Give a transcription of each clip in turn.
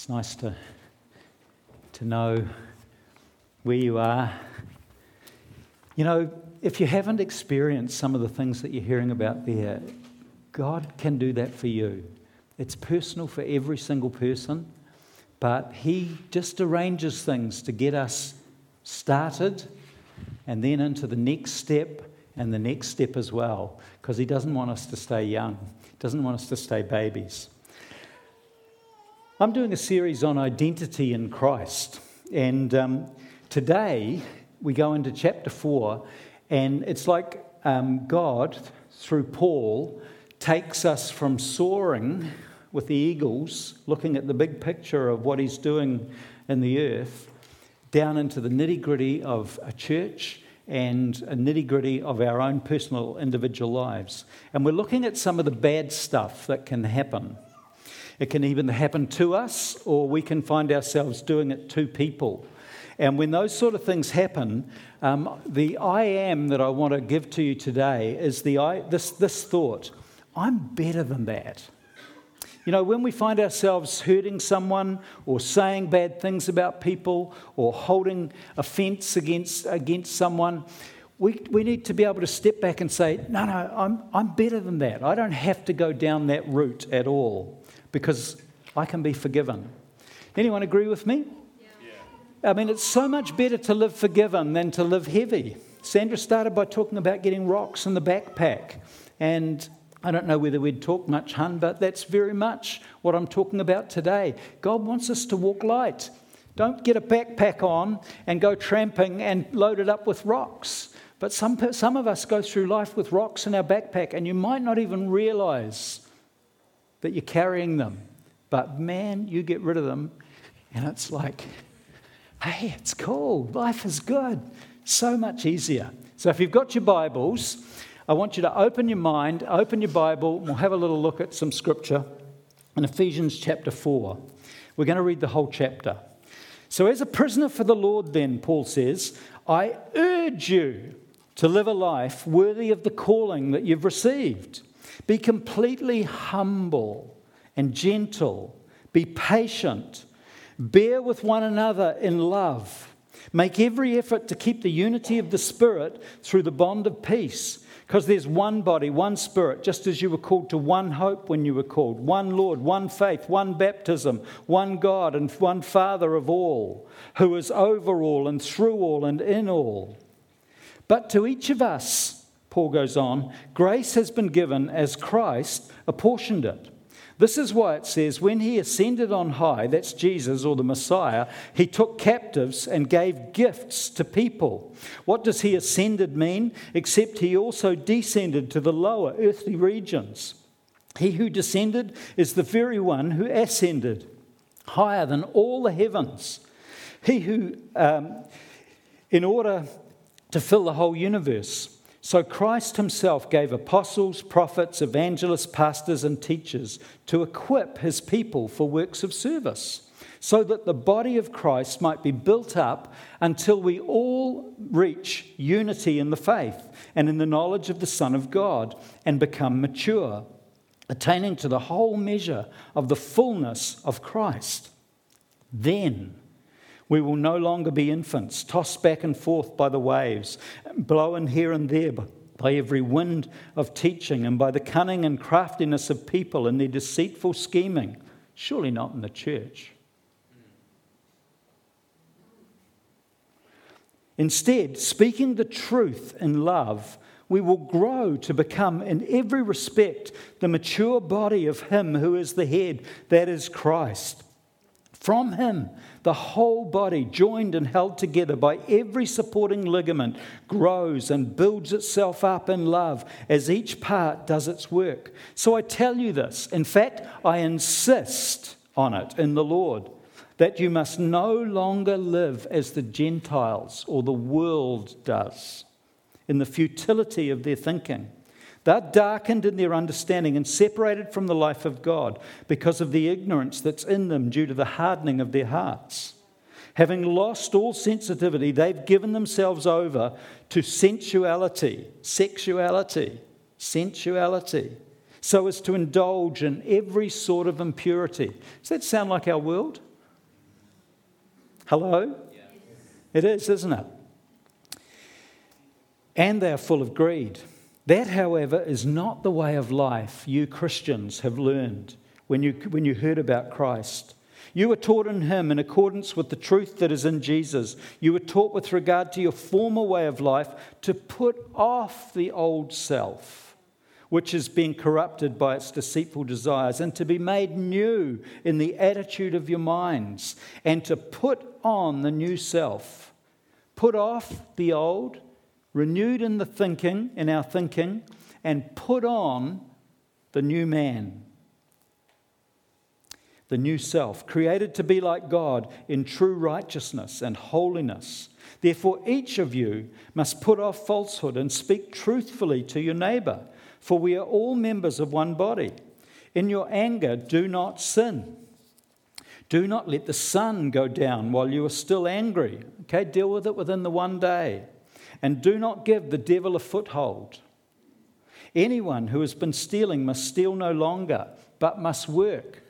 It's nice to, to know where you are. You know, if you haven't experienced some of the things that you're hearing about there, God can do that for you. It's personal for every single person, but He just arranges things to get us started and then into the next step and the next step as well, because He doesn't want us to stay young, He doesn't want us to stay babies. I'm doing a series on identity in Christ, and um, today we go into chapter 4, and it's like um, God, through Paul, takes us from soaring with the eagles, looking at the big picture of what he's doing in the earth, down into the nitty gritty of a church and a nitty gritty of our own personal individual lives. And we're looking at some of the bad stuff that can happen. It can even happen to us, or we can find ourselves doing it to people. And when those sort of things happen, um, the I am that I want to give to you today is the I, this, this thought I'm better than that. You know, when we find ourselves hurting someone or saying bad things about people or holding offense against, against someone, we, we need to be able to step back and say, no, no, I'm, I'm better than that. I don't have to go down that route at all because I can be forgiven. Anyone agree with me? Yeah. I mean, it's so much better to live forgiven than to live heavy. Sandra started by talking about getting rocks in the backpack. And I don't know whether we'd talk much, hun, but that's very much what I'm talking about today. God wants us to walk light. Don't get a backpack on and go tramping and load it up with rocks. But some, some of us go through life with rocks in our backpack, and you might not even realize that you're carrying them. But man, you get rid of them, and it's like, hey, it's cool. Life is good. So much easier. So if you've got your Bibles, I want you to open your mind, open your Bible, and we'll have a little look at some scripture in Ephesians chapter 4. We're going to read the whole chapter. So, as a prisoner for the Lord, then, Paul says, I urge you to live a life worthy of the calling that you've received. Be completely humble and gentle. Be patient. Bear with one another in love. Make every effort to keep the unity of the Spirit through the bond of peace. Because there's one body, one spirit, just as you were called to one hope when you were called, one Lord, one faith, one baptism, one God, and one Father of all, who is over all and through all and in all. But to each of us, Paul goes on, grace has been given as Christ apportioned it. This is why it says, when he ascended on high, that's Jesus or the Messiah, he took captives and gave gifts to people. What does he ascended mean? Except he also descended to the lower earthly regions. He who descended is the very one who ascended higher than all the heavens. He who, um, in order to fill the whole universe, so Christ himself gave apostles, prophets, evangelists, pastors, and teachers to equip his people for works of service, so that the body of Christ might be built up until we all reach unity in the faith and in the knowledge of the Son of God and become mature, attaining to the whole measure of the fullness of Christ. Then, we will no longer be infants, tossed back and forth by the waves, blown here and there by every wind of teaching, and by the cunning and craftiness of people and their deceitful scheming. Surely not in the church. Instead, speaking the truth in love, we will grow to become, in every respect, the mature body of Him who is the head, that is Christ. From him, the whole body, joined and held together by every supporting ligament, grows and builds itself up in love as each part does its work. So I tell you this. In fact, I insist on it in the Lord that you must no longer live as the Gentiles or the world does, in the futility of their thinking. They're darkened in their understanding and separated from the life of God because of the ignorance that's in them due to the hardening of their hearts. Having lost all sensitivity, they've given themselves over to sensuality, sexuality, sensuality, so as to indulge in every sort of impurity. Does that sound like our world? Hello? Yeah. It is, isn't it? And they are full of greed. That, however, is not the way of life you Christians have learned when you, when you heard about Christ. You were taught in Him in accordance with the truth that is in Jesus. You were taught with regard to your former way of life to put off the old self, which is being corrupted by its deceitful desires, and to be made new in the attitude of your minds, and to put on the new self. Put off the old, renewed in the thinking, in our thinking, and put on the new man the new self, created to be like God in true righteousness and holiness. Therefore, each of you must put off falsehood and speak truthfully to your neighbor, for we are all members of one body. In your anger, do not sin. Do not let the sun go down while you are still angry. Okay, deal with it within the one day. And do not give the devil a foothold. Anyone who has been stealing must steal no longer, but must work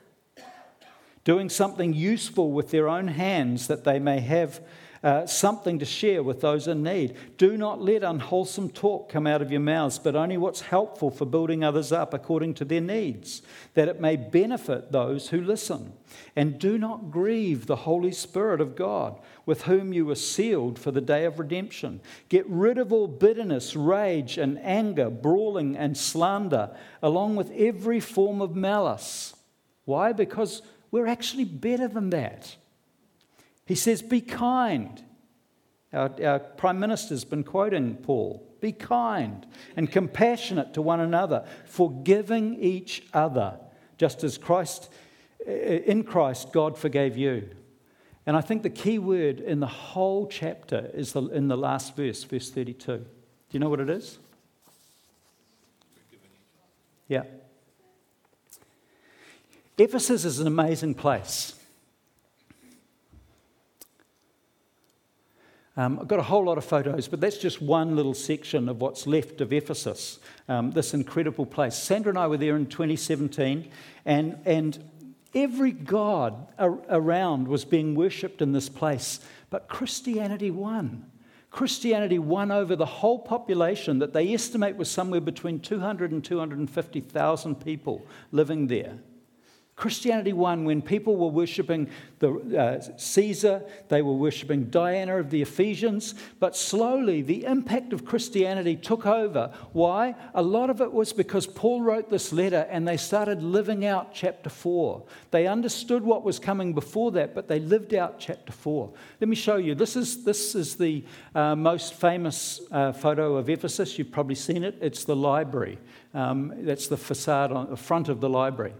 doing something useful with their own hands that they may have uh, something to share with those in need. Do not let unwholesome talk come out of your mouths, but only what's helpful for building others up according to their needs, that it may benefit those who listen. And do not grieve the Holy Spirit of God, with whom you were sealed for the day of redemption. Get rid of all bitterness, rage, and anger, brawling, and slander, along with every form of malice. Why? Because we're actually better than that. He says, Be kind. Our, our, Prime Minister's been quoting Paul be kind and compassionate to one another, forgiving each other, just as Christ, eh, in Christ, God forgave you. And I think the key word in the whole chapter is the, in the last verse, verse 32. Do you know what it is? Yeah. Ephesus is an amazing place. Um, I've got a whole lot of photos, but that's just one little section of what's left of Ephesus, um, this incredible place. Sandra and I were there in 2017, and, and every god around was being worshipped in this place, but Christianity won. Christianity won over the whole population that they estimate was somewhere between 200 and 250,000 people living there. Christianity won when people were worshipping the, uh, Caesar, they were worshipping Diana of the Ephesians, but slowly the impact of Christianity took over. Why? A lot of it was because Paul wrote this letter and they started living out chapter 4. They understood what was coming before that, but they lived out chapter 4. Let me show you. This is, this is the uh, most famous uh, photo of Ephesus. You've probably seen it. It's the library. Um, that's the facade on the front of the library.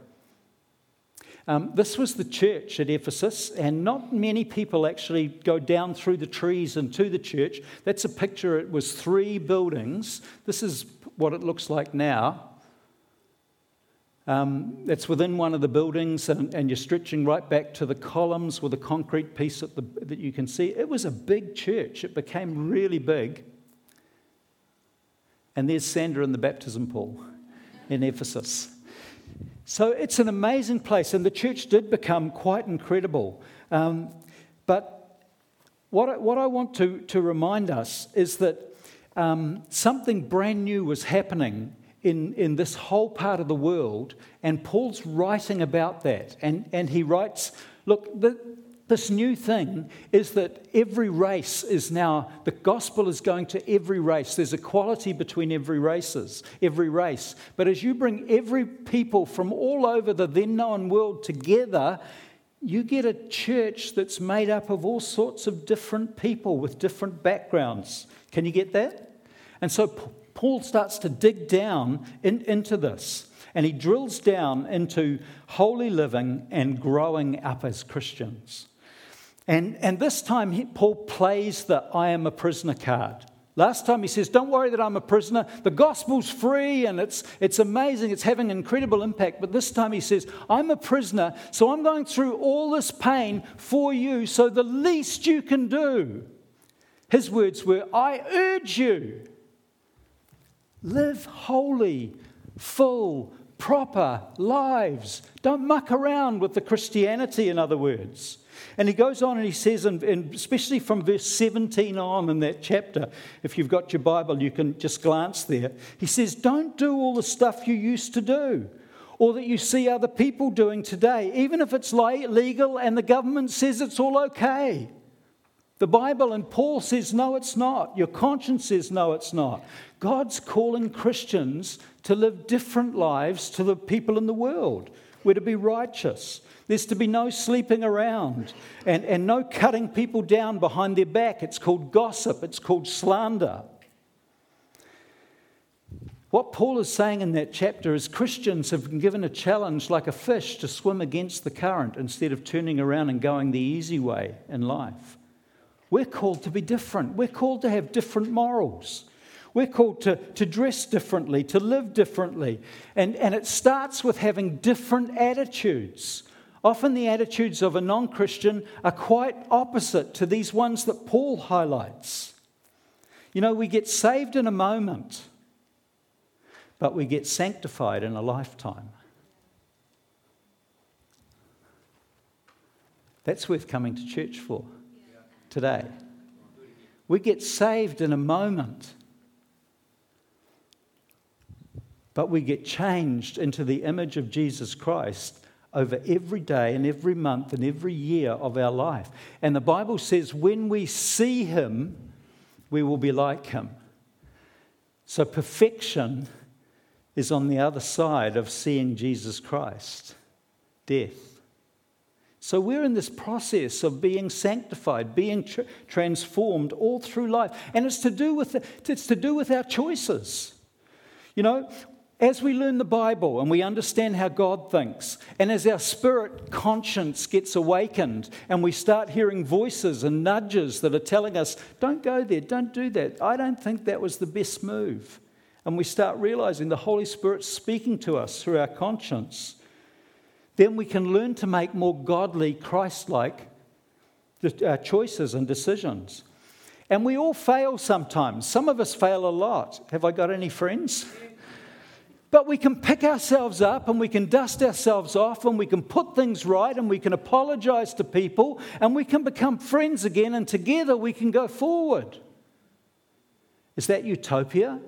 Um, this was the church at Ephesus, and not many people actually go down through the trees and to the church. That's a picture. It was three buildings. This is what it looks like now. Um, it's within one of the buildings, and, and, you're stretching right back to the columns with a concrete piece the, that you can see. It was a big church. It became really big. And there's Sandra in the baptism pool in Ephesus. So it's an amazing place, and the church did become quite incredible. Um, but what I, what I want to, to remind us is that um, something brand new was happening in, in this whole part of the world, and Paul's writing about that. And, and he writes, Look, this new thing is that every race is now, the gospel is going to every race. There's equality between every races, every race. But as you bring every people from all over the then known world together, you get a church that's made up of all sorts of different people with different backgrounds. Can you get that? And so Paul starts to dig down in, into this. And he drills down into holy living and growing up as Christians. And, and this time, he, Paul plays the I am a prisoner card. Last time he says, Don't worry that I'm a prisoner. The gospel's free and it's, it's amazing. It's having incredible impact. But this time he says, I'm a prisoner, so I'm going through all this pain for you. So the least you can do, his words were, I urge you, live holy, full, proper lives. Don't muck around with the Christianity, in other words. And he goes on and he says, and, especially from verse 17 on in that chapter, if you've got your Bible, you can just glance there. He says, Don't do all the stuff you used to do or that you see other people doing today, even if it's legal and the government says it's all okay. The Bible and Paul says, no, it's not. Your conscience says, no, it's not. God's calling Christians to live different lives to the people in the world. We're to be righteous. There's to be no sleeping around and, and no cutting people down behind their back. It's called gossip, it's called slander. What Paul is saying in that chapter is Christians have been given a challenge like a fish to swim against the current instead of turning around and going the easy way in life. We're called to be different. We're called to have different morals. We're called to, to dress differently, to live differently. And, and it starts with having different attitudes. Often the attitudes of a non Christian are quite opposite to these ones that Paul highlights. You know, we get saved in a moment, but we get sanctified in a lifetime. That's worth coming to church for today. We get saved in a moment, but we get changed into the image of Jesus Christ over every day and every month and every year of our life. And the Bible says when we see Him, we will be like Him. So perfection is on the other side of seeing Jesus Christ death. So we're in this process of being sanctified, being tr- transformed all through life. And it's to, do with the, it's to do with our choices. You know, as we learn the Bible and we understand how God thinks, and as our spirit conscience gets awakened and we start hearing voices and nudges that are telling us, don't go there, don't do that, I don't think that was the best move. And we start realizing the Holy Spirit speaking to us through our conscience then we can learn to make more godly, Christ like uh, choices and decisions. And we all fail sometimes. Some of us fail a lot. Have I got any friends? But we can pick ourselves up and we can dust ourselves off and we can put things right and we can apologize to people and we can become friends again and together we can go forward. Is that utopia?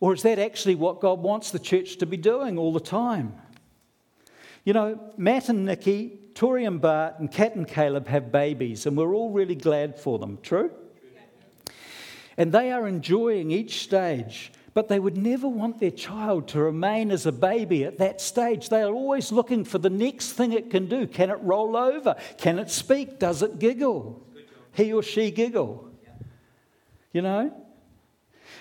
Or is that actually what God wants the church to be doing all the time? You know, Matt and Nikki, Tori and Bart, and Kat and Caleb have babies, and we're all really glad for them. True? And they are enjoying each stage, but they would never want their child to remain as a baby at that stage. They are always looking for the next thing it can do. Can it roll over? Can it speak? Does it giggle? He or she giggle? You know?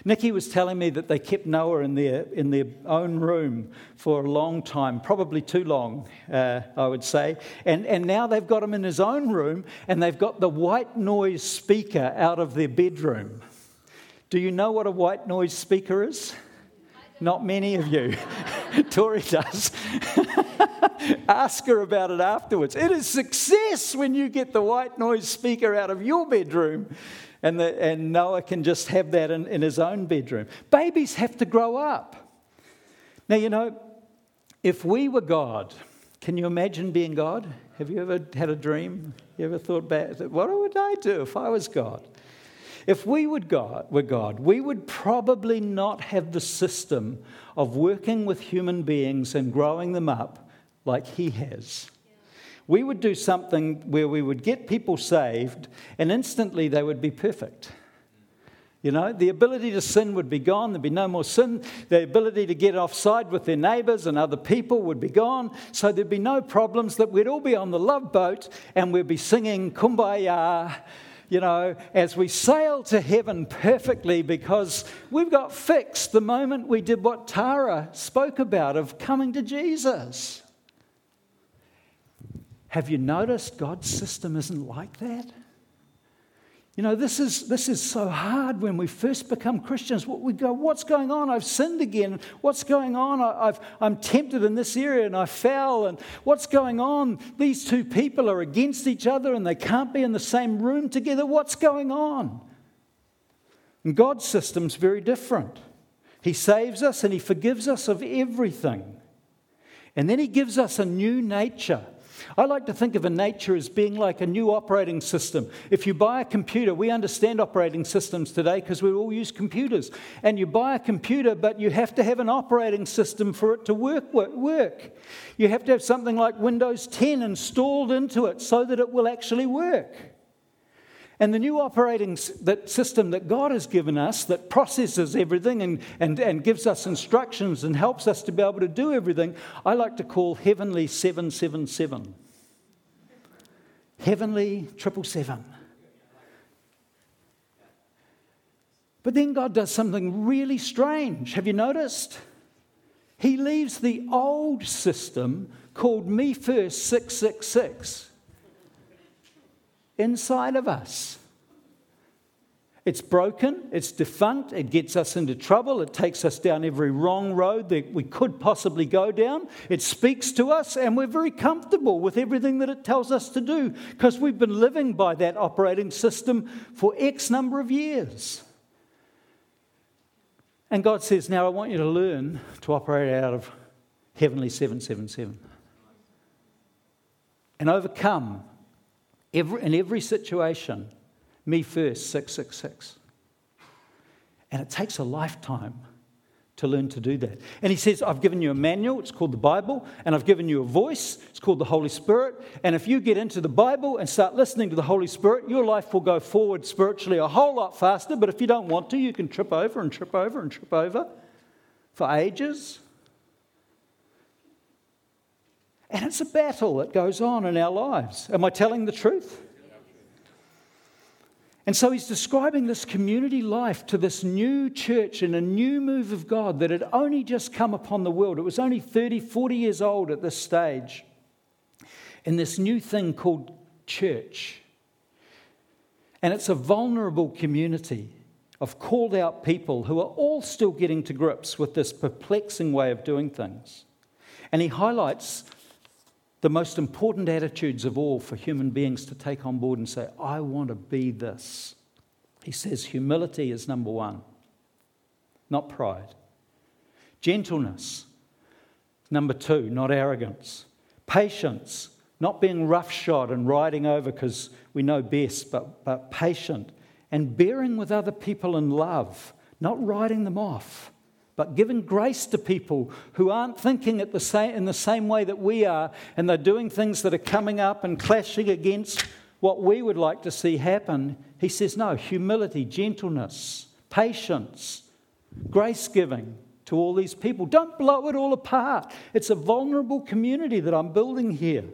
Nikki was telling me that they kept Noah in their, in their own room for a long time, probably too long, uh, I would say. And, and now they've got him in his own room and they've got the white noise speaker out of their bedroom. Do you know what a white noise speaker is? Not many of you. Tori does. Ask her about it afterwards. It is success when you get the white noise speaker out of your bedroom and, the, and Noah can just have that in, in his own bedroom. Babies have to grow up. Now, you know, if we were God, can you imagine being God? Have you ever had a dream? You ever thought about what would I do if I was God? If we would God, were God, we would probably not have the system of working with human beings and growing them up like He has we would do something where we would get people saved and instantly they would be perfect. You know, the ability to sin would be gone. There'd be no more sin. The ability to get offside with their neighbors and other people would be gone. So there'd be no problems that we'd all be on the love boat and we'd be singing kumbaya, you know, as we sail to heaven perfectly because we've got fixed the moment we did what Tara spoke about of coming to Jesus. Have you noticed God's system isn't like that? You know, this is, this is so hard when we first become Christians. We go, What's going on? I've sinned again. What's going on? I, am tempted in this area and I fell. And what's going on? These two people are against each other and they can't be in the same room together. What's going on? And God's system's very different. He saves us and He forgives us of everything. And then He gives us a new nature. I like to think of a nature as being like a new operating system. If you buy a computer, we understand operating systems today because we all use computers. And you buy a computer, but you have to have an operating system for it to work. work. You have to have something like Windows 10 installed into it so that it will actually work. And the new operating that system that God has given us that processes everything and, and, and gives us instructions and helps us to be able to do everything, I like to call Heavenly 777. Heavenly 777. But then God does something really strange. Have you noticed? He leaves the old system called Me First 666 inside of us. It's broken, it's defunct, it gets us into trouble, it takes us down every wrong road that we could possibly go down. It speaks to us, and we're very comfortable with everything that it tells us to do because we've been living by that operating system for X number of years. And God says, Now I want you to learn to operate out of Heavenly 777 and overcome every, in every situation me first, 666. And it takes a lifetime to learn to do that. And he says, I've given you a manual, it's called the Bible, and I've given you a voice, it's called the Holy Spirit. And if you get into the Bible and start listening to the Holy Spirit, your life will go forward spiritually a whole lot faster. But if you don't want to, you can trip over and trip over and trip over for ages. And it's a battle that goes on in our lives. Am I telling the truth? And so he's describing this community life to this new church and a new move of God that had only just come upon the world. It was only 30, 40 years old at this stage. And this new thing called church. And it's a vulnerable community of called out people who are all still getting to grips with this perplexing way of doing things. And he highlights the most important attitudes of all for human beings to take on board and say, I want to be this. He says humility is number one, not pride. Gentleness, number two, not arrogance. Patience, not being roughshod and riding over because we know best, but, but patient. And bearing with other people in love, not riding them off but giving grace to people who aren't thinking the same, in the same way that we are, and they're doing things that are coming up and clashing against what we would like to see happen. He says, no, humility, gentleness, patience, grace giving to all these people. Don't blow it all apart. It's a vulnerable community that I'm building here.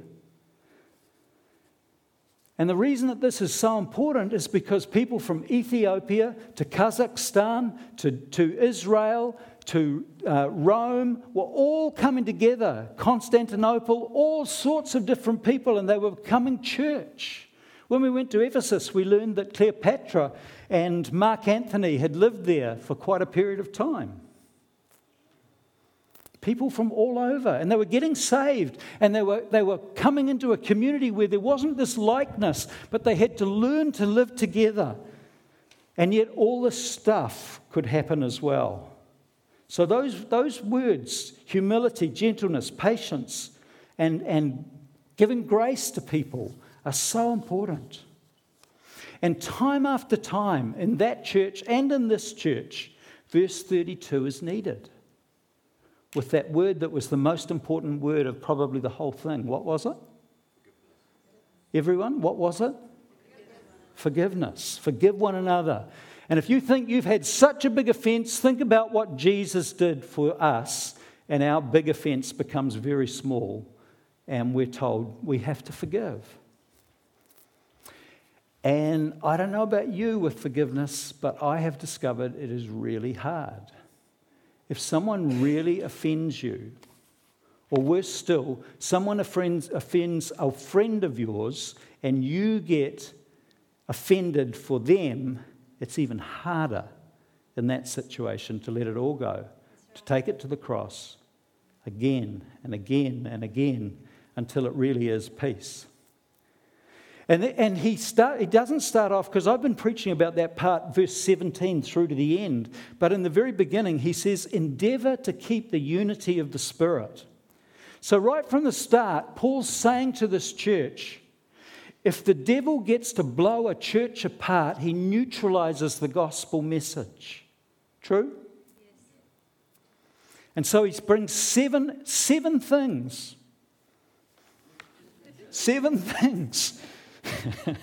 And the reason that this is so important is because people from Ethiopia to Kazakhstan to, to Israel to uh, Rome were all coming together, Constantinople, all sorts of different people, and they were becoming church. When we went to Ephesus, we learned that Cleopatra and Mark Antony had lived there for quite a period of time people from all over, and they were getting saved, and they were, they were coming into a community where there wasn't this likeness, but they had to learn to live together. And yet, all this stuff could happen as well. So, those, those words humility, gentleness, patience, and, and giving grace to people are so important. And time after time in that church and in this church, verse 32 is needed with that word that was the most important word of probably the whole thing. What was it? Everyone, what was it? Forgiveness. Forgive one another. And if you think you've had such a big offense, think about what Jesus did for us, and our big offense becomes very small, and we're told we have to forgive. And I don't know about you with forgiveness, but I have discovered it is really hard. If someone really offends you, or worse still, someone offends, a friend of yours and you get offended for them, it's even harder in that situation to let it all go, to take it to the cross again and again and again until it really is peace. And, and he, start, he doesn't start off, because I've been preaching about that part, verse 17 through to the end. But in the very beginning, he says, Endeavor to keep the unity of the Spirit. So, right from the start, Paul's saying to this church, if the devil gets to blow a church apart, he neutralizes the gospel message. True? And so he brings seven, seven things. Seven things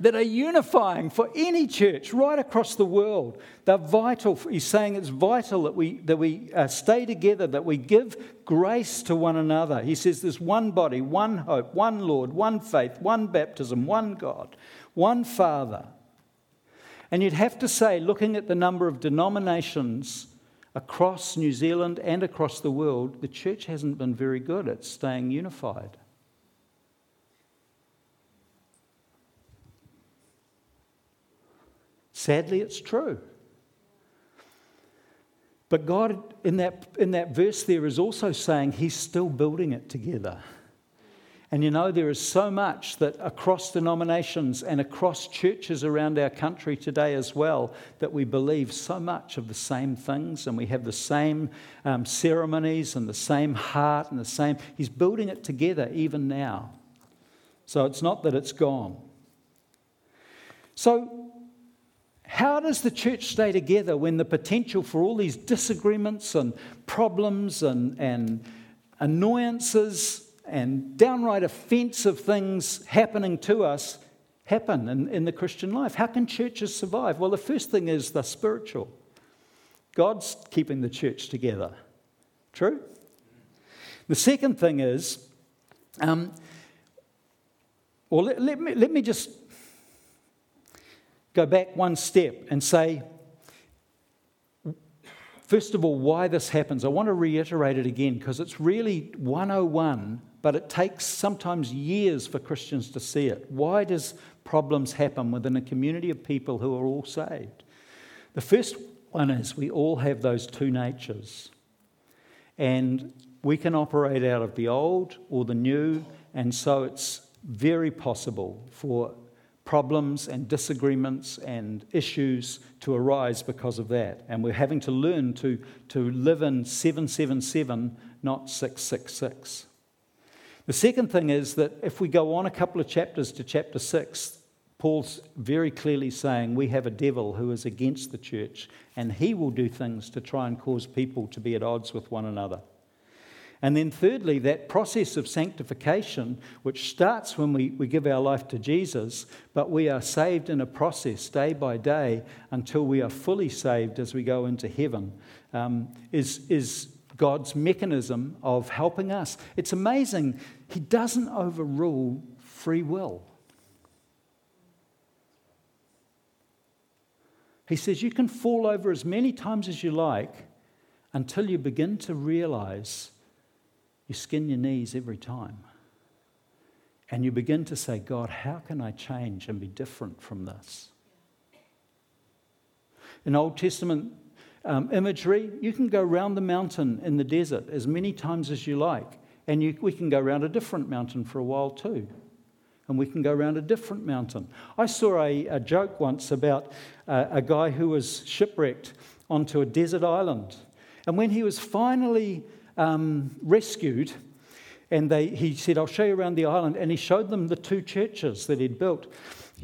that are unifying for any church right across the world. They're vital. He's saying it's vital that we, that we uh, stay together, that we give grace to one another. He says there's one body, one hope, one Lord, one faith, one baptism, one God, one Father. And you'd have to say, looking at the number of denominations across New Zealand and across the world, the church hasn't been very good at staying unified. Sadly, it's true. But God, in that, in that verse, there is also saying He's still building it together. And you know, there is so much that across denominations and across churches around our country today as well, that we believe so much of the same things and we have the same um, ceremonies and the same heart and the same. He's building it together even now. So it's not that it's gone. So how does the church stay together when the potential for all these disagreements and problems and, and annoyances and downright offensive things happening to us happen in, in the Christian life? How can churches survive? Well, the first thing is the spiritual. God's keeping the church together. True? The second thing is, um, well, let, let, me, let me just go back one step and say, first of all, why this happens. I want to reiterate it again because it's really 101, but it takes sometimes years for Christians to see it. Why does problems happen within a community of people who are all saved? The first one is we all have those two natures. And we can operate out of the old or the new, and so it's very possible for problems and disagreements and issues to arise because of that. And we're having to learn to, to live in 777, not 666. The second thing is that if we go on a couple of chapters to chapter 6, Paul's very clearly saying we have a devil who is against the church, and he will do things to try and cause people to be at odds with one another. And then, thirdly, that process of sanctification, which starts when we, we give our life to Jesus, but we are saved in a process day by day until we are fully saved as we go into heaven, um, is, is God's mechanism of helping us. It's amazing. He doesn't overrule free will. He says you can fall over as many times as you like until you begin to realize you skin your knees every time. And you begin to say, God, how can I change and be different from this? In Old Testament um, imagery, you can go round the mountain in the desert as many times as you like. And you, we can go around a different mountain for a while too. And we can go around a different mountain. I saw a, a joke once about uh, a guy who was shipwrecked onto a desert island. And when he was finally um, rescued, and they, he said, I'll show you around the island. And he showed them the two churches that he'd built.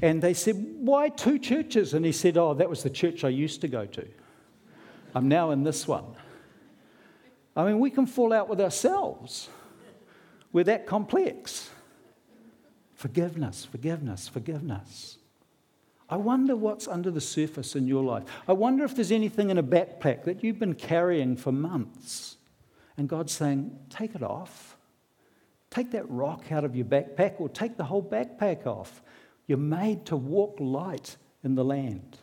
And they said, Why two churches? And he said, Oh, that was the church I used to go to. I'm now in this one. I mean, we can fall out with ourselves. We're that complex. Forgiveness, forgiveness, forgiveness. I wonder what's under the surface in your life. I wonder if there's anything in a backpack that you've been carrying for months and God's saying, take it off. Take that rock out of your backpack or take the whole backpack off. You're made to walk light in the land.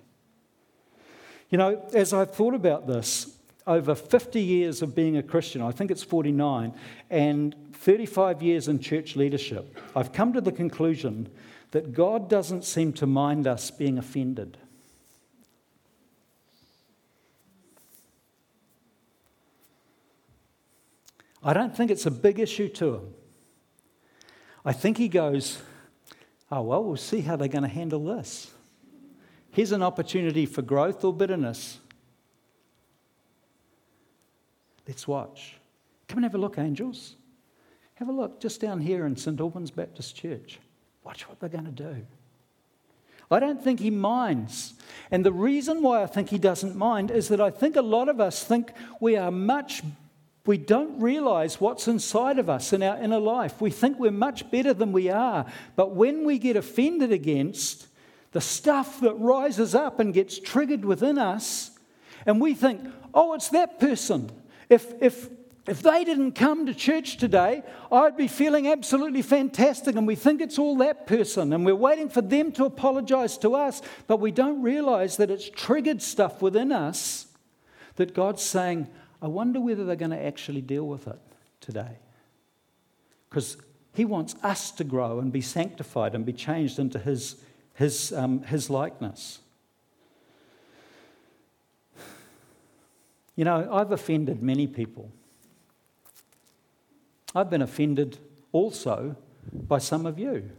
You know, as I've thought about this, over 50 years of being a Christian, I think it's 49, and 35 years in church leadership, I've come to the conclusion that God doesn't seem to mind us being offended. I don't think it's a big issue to him. I think he goes, Oh, well, we'll see how they're going to handle this. Here's an opportunity for growth or bitterness. Let's watch. Come and have a look, angels. Have a look just down here in St. Albans Baptist Church. Watch what they're going to do. I don't think he minds. And the reason why I think he doesn't mind is that I think a lot of us think we are much, we don't realize what's inside of us in our inner life. We think we're much better than we are. But when we get offended against the stuff that rises up and gets triggered within us, and we think, oh, it's that person. If, if if they didn't come to church today, I'd be feeling absolutely fantastic. And we think it's all that person. And we're waiting for them to apologize to us. But we don't realize that it's triggered stuff within us that God's saying, I wonder whether they're going to actually deal with it today. Because He wants us to grow and be sanctified and be changed into His, his, um, his likeness. You know, I've offended many people. I've been offended also by some of you.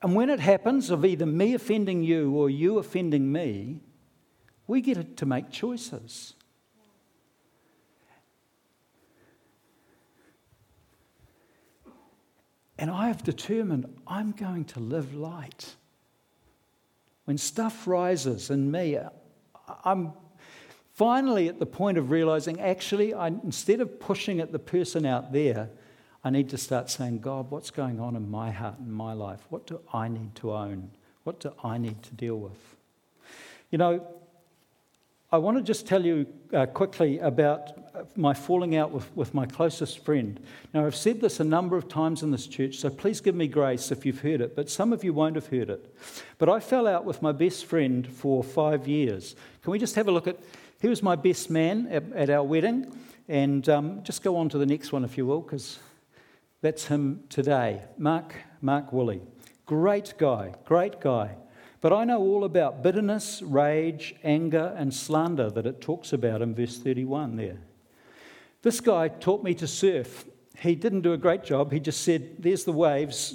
And when it happens of either me offending you or you offending me, we get to make choices. And I have determined I'm going to live light. When stuff rises in me, I'm finally at the point of realizing actually, I, instead of pushing at the person out there, I need to start saying, God, what's going on in my heart and my life? What do I need to own? What do I need to deal with? You know, I want to just tell you uh, quickly about my falling out with, with my closest friend. Now, I've said this a number of times in this church, so please give me grace if you've heard it, but some of you won't have heard it. But I fell out with my best friend for five years. Can we just have a look at he was my best man at, at our wedding. And um, just go on to the next one, if you will, because that's him today. Mark, Mark Woolley. Great guy, great guy. But I know all about bitterness, rage, anger, and slander that it talks about in verse 31 there. This guy taught me to surf. He didn't do a great job. He just said, There's the waves,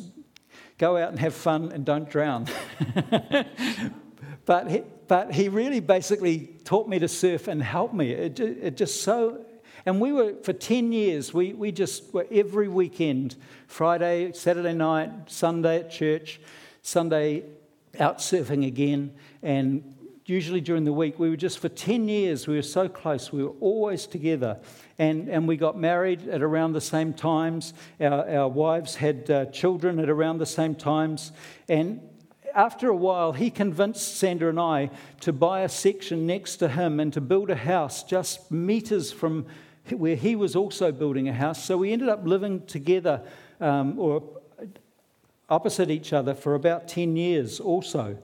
go out and have fun and don't drown. but, he, but he really basically taught me to surf and helped me. It, it just so and we were, for 10 years, we, we just were every weekend Friday, Saturday night, Sunday at church, Sunday out surfing again. And usually during the week, we were just for 10 years, we were so close. We were always together. And, and we got married at around the same times. Our, our wives had uh, children at around the same times. And after a while, he convinced Sandra and I to buy a section next to him and to build a house just meters from where he was also building a house. So we ended up living together um, or opposite each other for about 10 years also.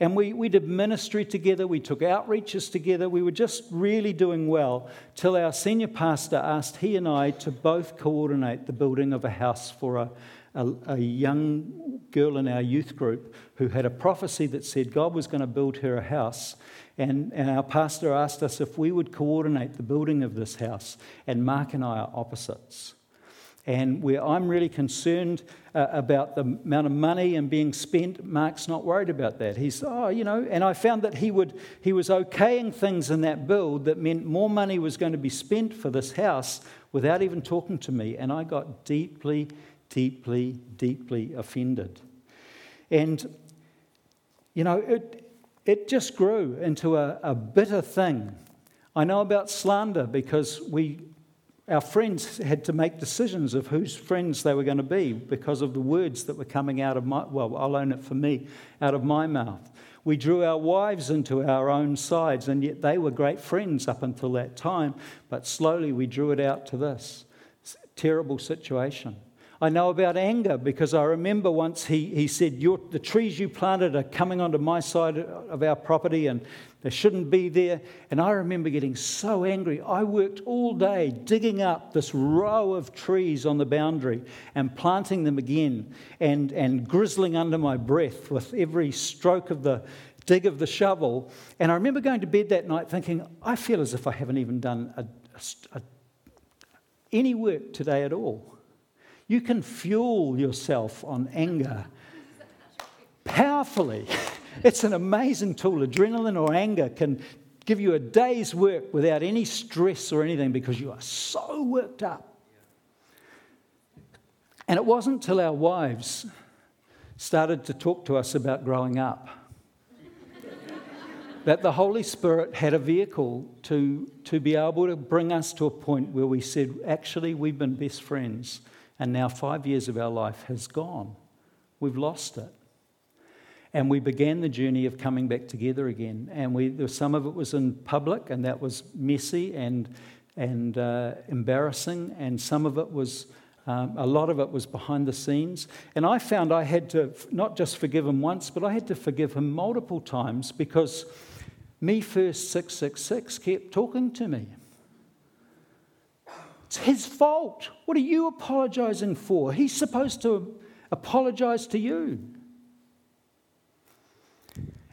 And we, we did ministry together, we took outreaches together, we were just really doing well till our senior pastor asked he and I to both coordinate the building of a house for a, a, a young girl in our youth group who had a prophecy that said God was going to build her a house. And, and our pastor asked us if we would coordinate the building of this house. And Mark and I are opposites. And where I'm really concerned uh, about the amount of money and being spent, Mark's not worried about that. He's, oh, you know, and I found that he, would, he was okaying things in that build that meant more money was going to be spent for this house without even talking to me. And I got deeply, deeply, deeply offended. And you know, it, it just grew into a, a bitter thing. I know about slander because we, our friends had to make decisions of whose friends they were going to be because of the words that were coming out of my, well, I'll own it for me, out of my mouth. We drew our wives into our own sides, and yet they were great friends up until that time. But slowly we drew it out to this terrible situation. I know about anger because I remember once he, he said, The trees you planted are coming onto my side of our property and they shouldn't be there. And I remember getting so angry. I worked all day digging up this row of trees on the boundary and planting them again and, and grizzling under my breath with every stroke of the dig of the shovel. And I remember going to bed that night thinking, I feel as if I haven't even done a, a, any work today at all. You can fuel yourself on anger powerfully. It's an amazing tool. Adrenaline or anger can give you a day's work without any stress or anything because you are so worked up. And it wasn't until our wives started to talk to us about growing up that the Holy Spirit had a vehicle to, to be able to bring us to a point where we said, actually, we've been best friends, and now five years of our life has gone. We've lost it. And we began the journey of coming back together again. And we, some of it was in public, and that was messy and, and uh, embarrassing, and some of it was um, a lot of it was behind the scenes. And I found I had to not just forgive him once, but I had to forgive him multiple times because me First 666 kept talking to me. It's his fault. What are you apologizing for? He's supposed to apologize to you.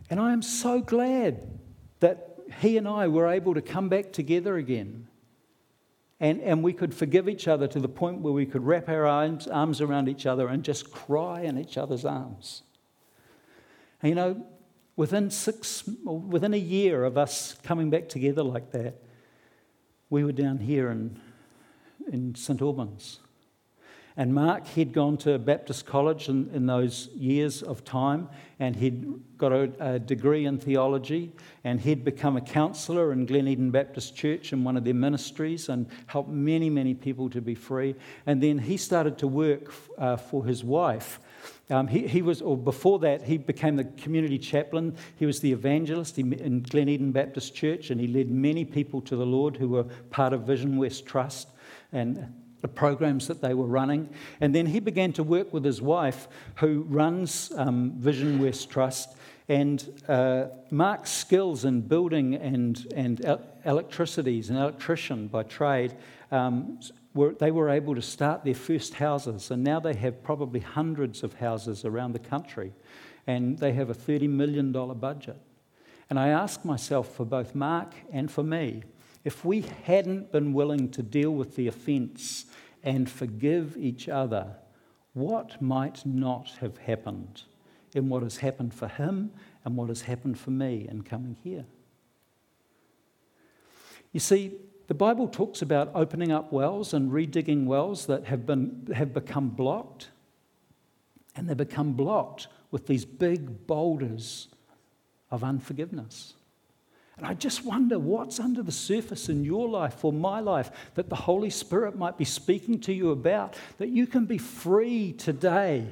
And I am so glad that he and I were able to come back together again. And, and we could forgive each other to the point where we could wrap our arms, arms around each other and just cry in each other's arms. And you know, within six, within a year of us coming back together like that, we were down here in, in St. Albans. And Mark, he'd gone to Baptist College in, in those years of time, and he'd got a, a, degree in theology, and he'd become a counselor in Glen Eden Baptist Church in one of their ministries and helped many, many people to be free. And then he started to work uh, for his wife. Um, he, he, was, or before that, he became the community chaplain. He was the evangelist in Glen Eden Baptist Church, and he led many people to the Lord who were part of Vision West Trust. And the programs that they were running. And then he began to work with his wife, who runs um, Vision West Trust. And uh, Mark's skills in building and, and electricity, he's an electrician by trade, um, were, they were able to start their first houses. And now they have probably hundreds of houses around the country. And they have a $30 million budget. And I ask myself for both Mark and for me, if we hadn't been willing to deal with the offence and forgive each other, what might not have happened in what has happened for him and what has happened for me in coming here? You see, the Bible talks about opening up wells and redigging wells that have, been, have become blocked. And they become blocked with these big boulders of unforgiveness. And I just wonder what's under the surface in your life or my life that the Holy Spirit might be speaking to you about, that you can be free today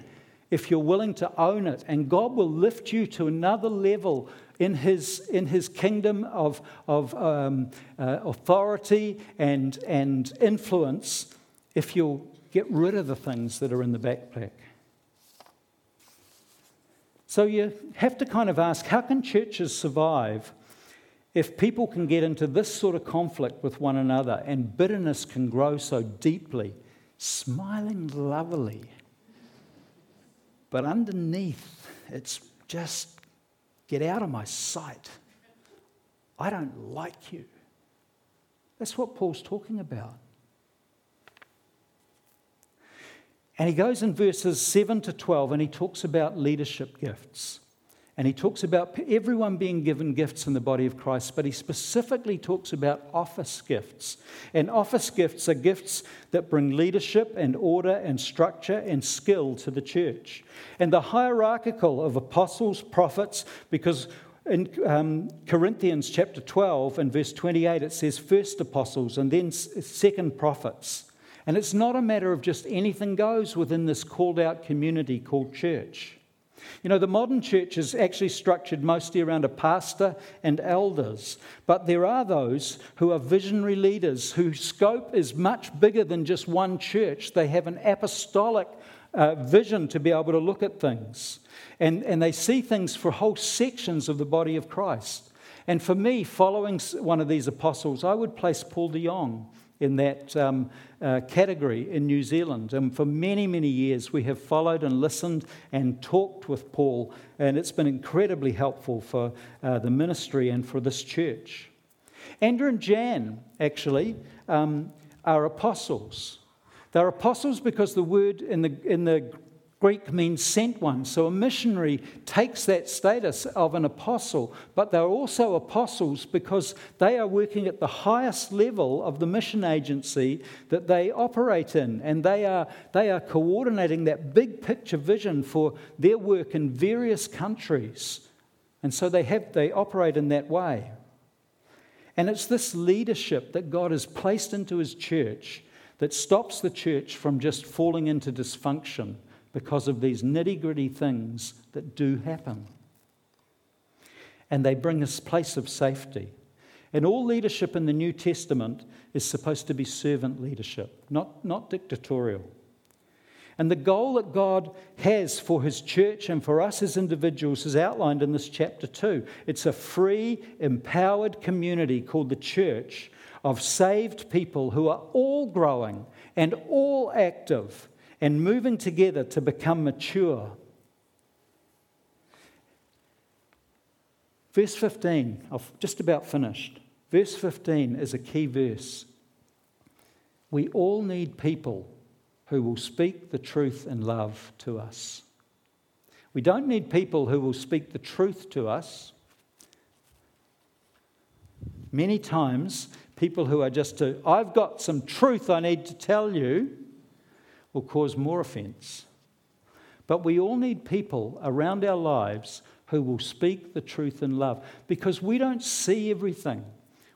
if you're willing to own it. And God will lift you to another level in His, in his kingdom of, of um, uh, authority and, and influence if you'll get rid of the things that are in the backpack. So you have to kind of ask how can churches survive? If people can get into this sort of conflict with one another and bitterness can grow so deeply, smiling lovely, but underneath it's just get out of my sight. I don't like you. That's what Paul's talking about. And he goes in verses 7 to 12 and he talks about leadership gifts. And he talks about everyone being given gifts in the body of Christ, but he specifically talks about office gifts. And office gifts are gifts that bring leadership and order and structure and skill to the church. And the hierarchical of apostles, prophets, because in um, Corinthians chapter 12 and verse 28, it says first apostles and then second prophets. And it's not a matter of just anything goes within this called out community called church. You know, the modern church is actually structured mostly around a pastor and elders, but there are those who are visionary leaders whose scope is much bigger than just one church. They have an apostolic uh, vision to be able to look at things, and, and they see things for whole sections of the body of Christ. And for me, following one of these apostles, I would place Paul de Jong in that um, uh, category in New Zealand. And for many, many years, we have followed and listened and talked with Paul, and it's been incredibly helpful for uh, the ministry and for this church. Andrew and Jan, actually, um, are apostles. They're apostles because the word in the, in the Greek means sent one. So a missionary takes that status of an apostle, but they're also apostles because they are working at the highest level of the mission agency that they operate in. And they are, they are coordinating that big picture vision for their work in various countries. And so they, have, they operate in that way. And it's this leadership that God has placed into his church that stops the church from just falling into dysfunction because of these nitty gritty things that do happen. And they bring us place of safety. And all leadership in the New Testament is supposed to be servant leadership, not, not dictatorial. And the goal that God has for his church and for us as individuals is outlined in this chapter 2. It's a free, empowered community called the church of saved people who are all growing and all active and moving together to become mature. Verse 15, I've just about finished. Verse 15 is a key verse. We all need people who will speak the truth in love to us. We don't need people who will speak the truth to us. Many times, people who are just to, I've got some truth I need to tell you, will cause more offense. But we all need people around our lives who will speak the truth in love because we don't see everything.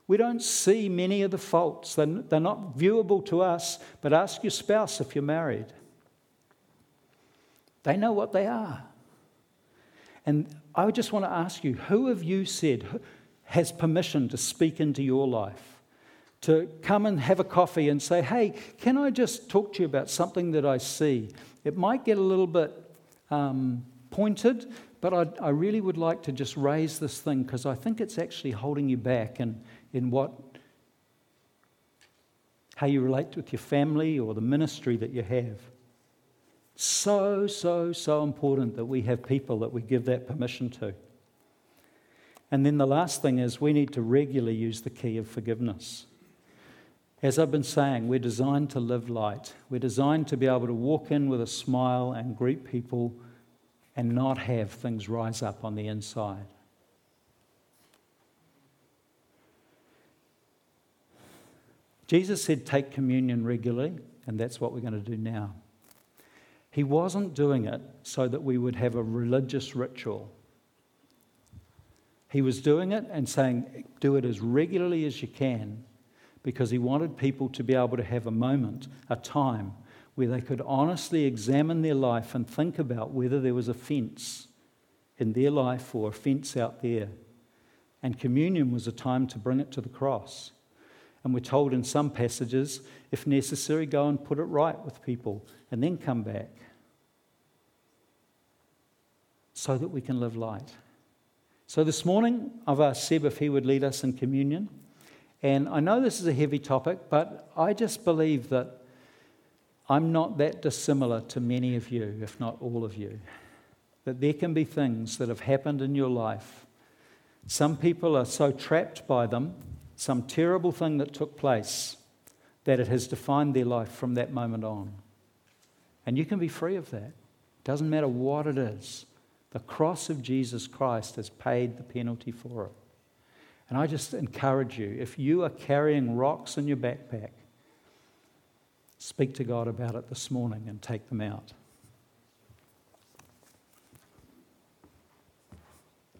We don't see many of the faults. They're, they're not viewable to us, but ask your spouse if you're married. They know what they are. And I just want to ask you who have you said has permission to speak into your life? To come and have a coffee and say, hey, can I just talk to you about something that I see? It might get a little bit um, pointed, but I, I, really would like to just raise this thing because I think it's actually holding you back in, in what, how you relate with your family or the ministry that you have. So, so, so important that we have people that we give that permission to. And then the last thing is we need to regularly use the key of forgiveness. As I've been saying, we're designed to live light. We're designed to be able to walk in with a smile and greet people and not have things rise up on the inside. Jesus said, Take communion regularly, and that's what we're going to do now. He wasn't doing it so that we would have a religious ritual. He was doing it and saying, Do it as regularly as you can because he wanted people to be able to have a moment, a time, where they could honestly examine their life and think about whether there was offence in their life or offence out there. And communion was a time to bring it to the cross. And we're told in some passages, if necessary, go and put it right with people and then come back so that we can live light. So this morning, I've asked Seb if he would lead us in communion. And I know this is a heavy topic, but I just believe that I'm not that dissimilar to many of you, if not all of you. That there can be things that have happened in your life. Some people are so trapped by them, some terrible thing that took place, that it has defined their life from that moment on. And you can be free of that. Doesn't matter what it is. The cross of Jesus Christ has paid the penalty for it. And I just encourage you if you are carrying rocks in your backpack, speak to God about it this morning and take them out.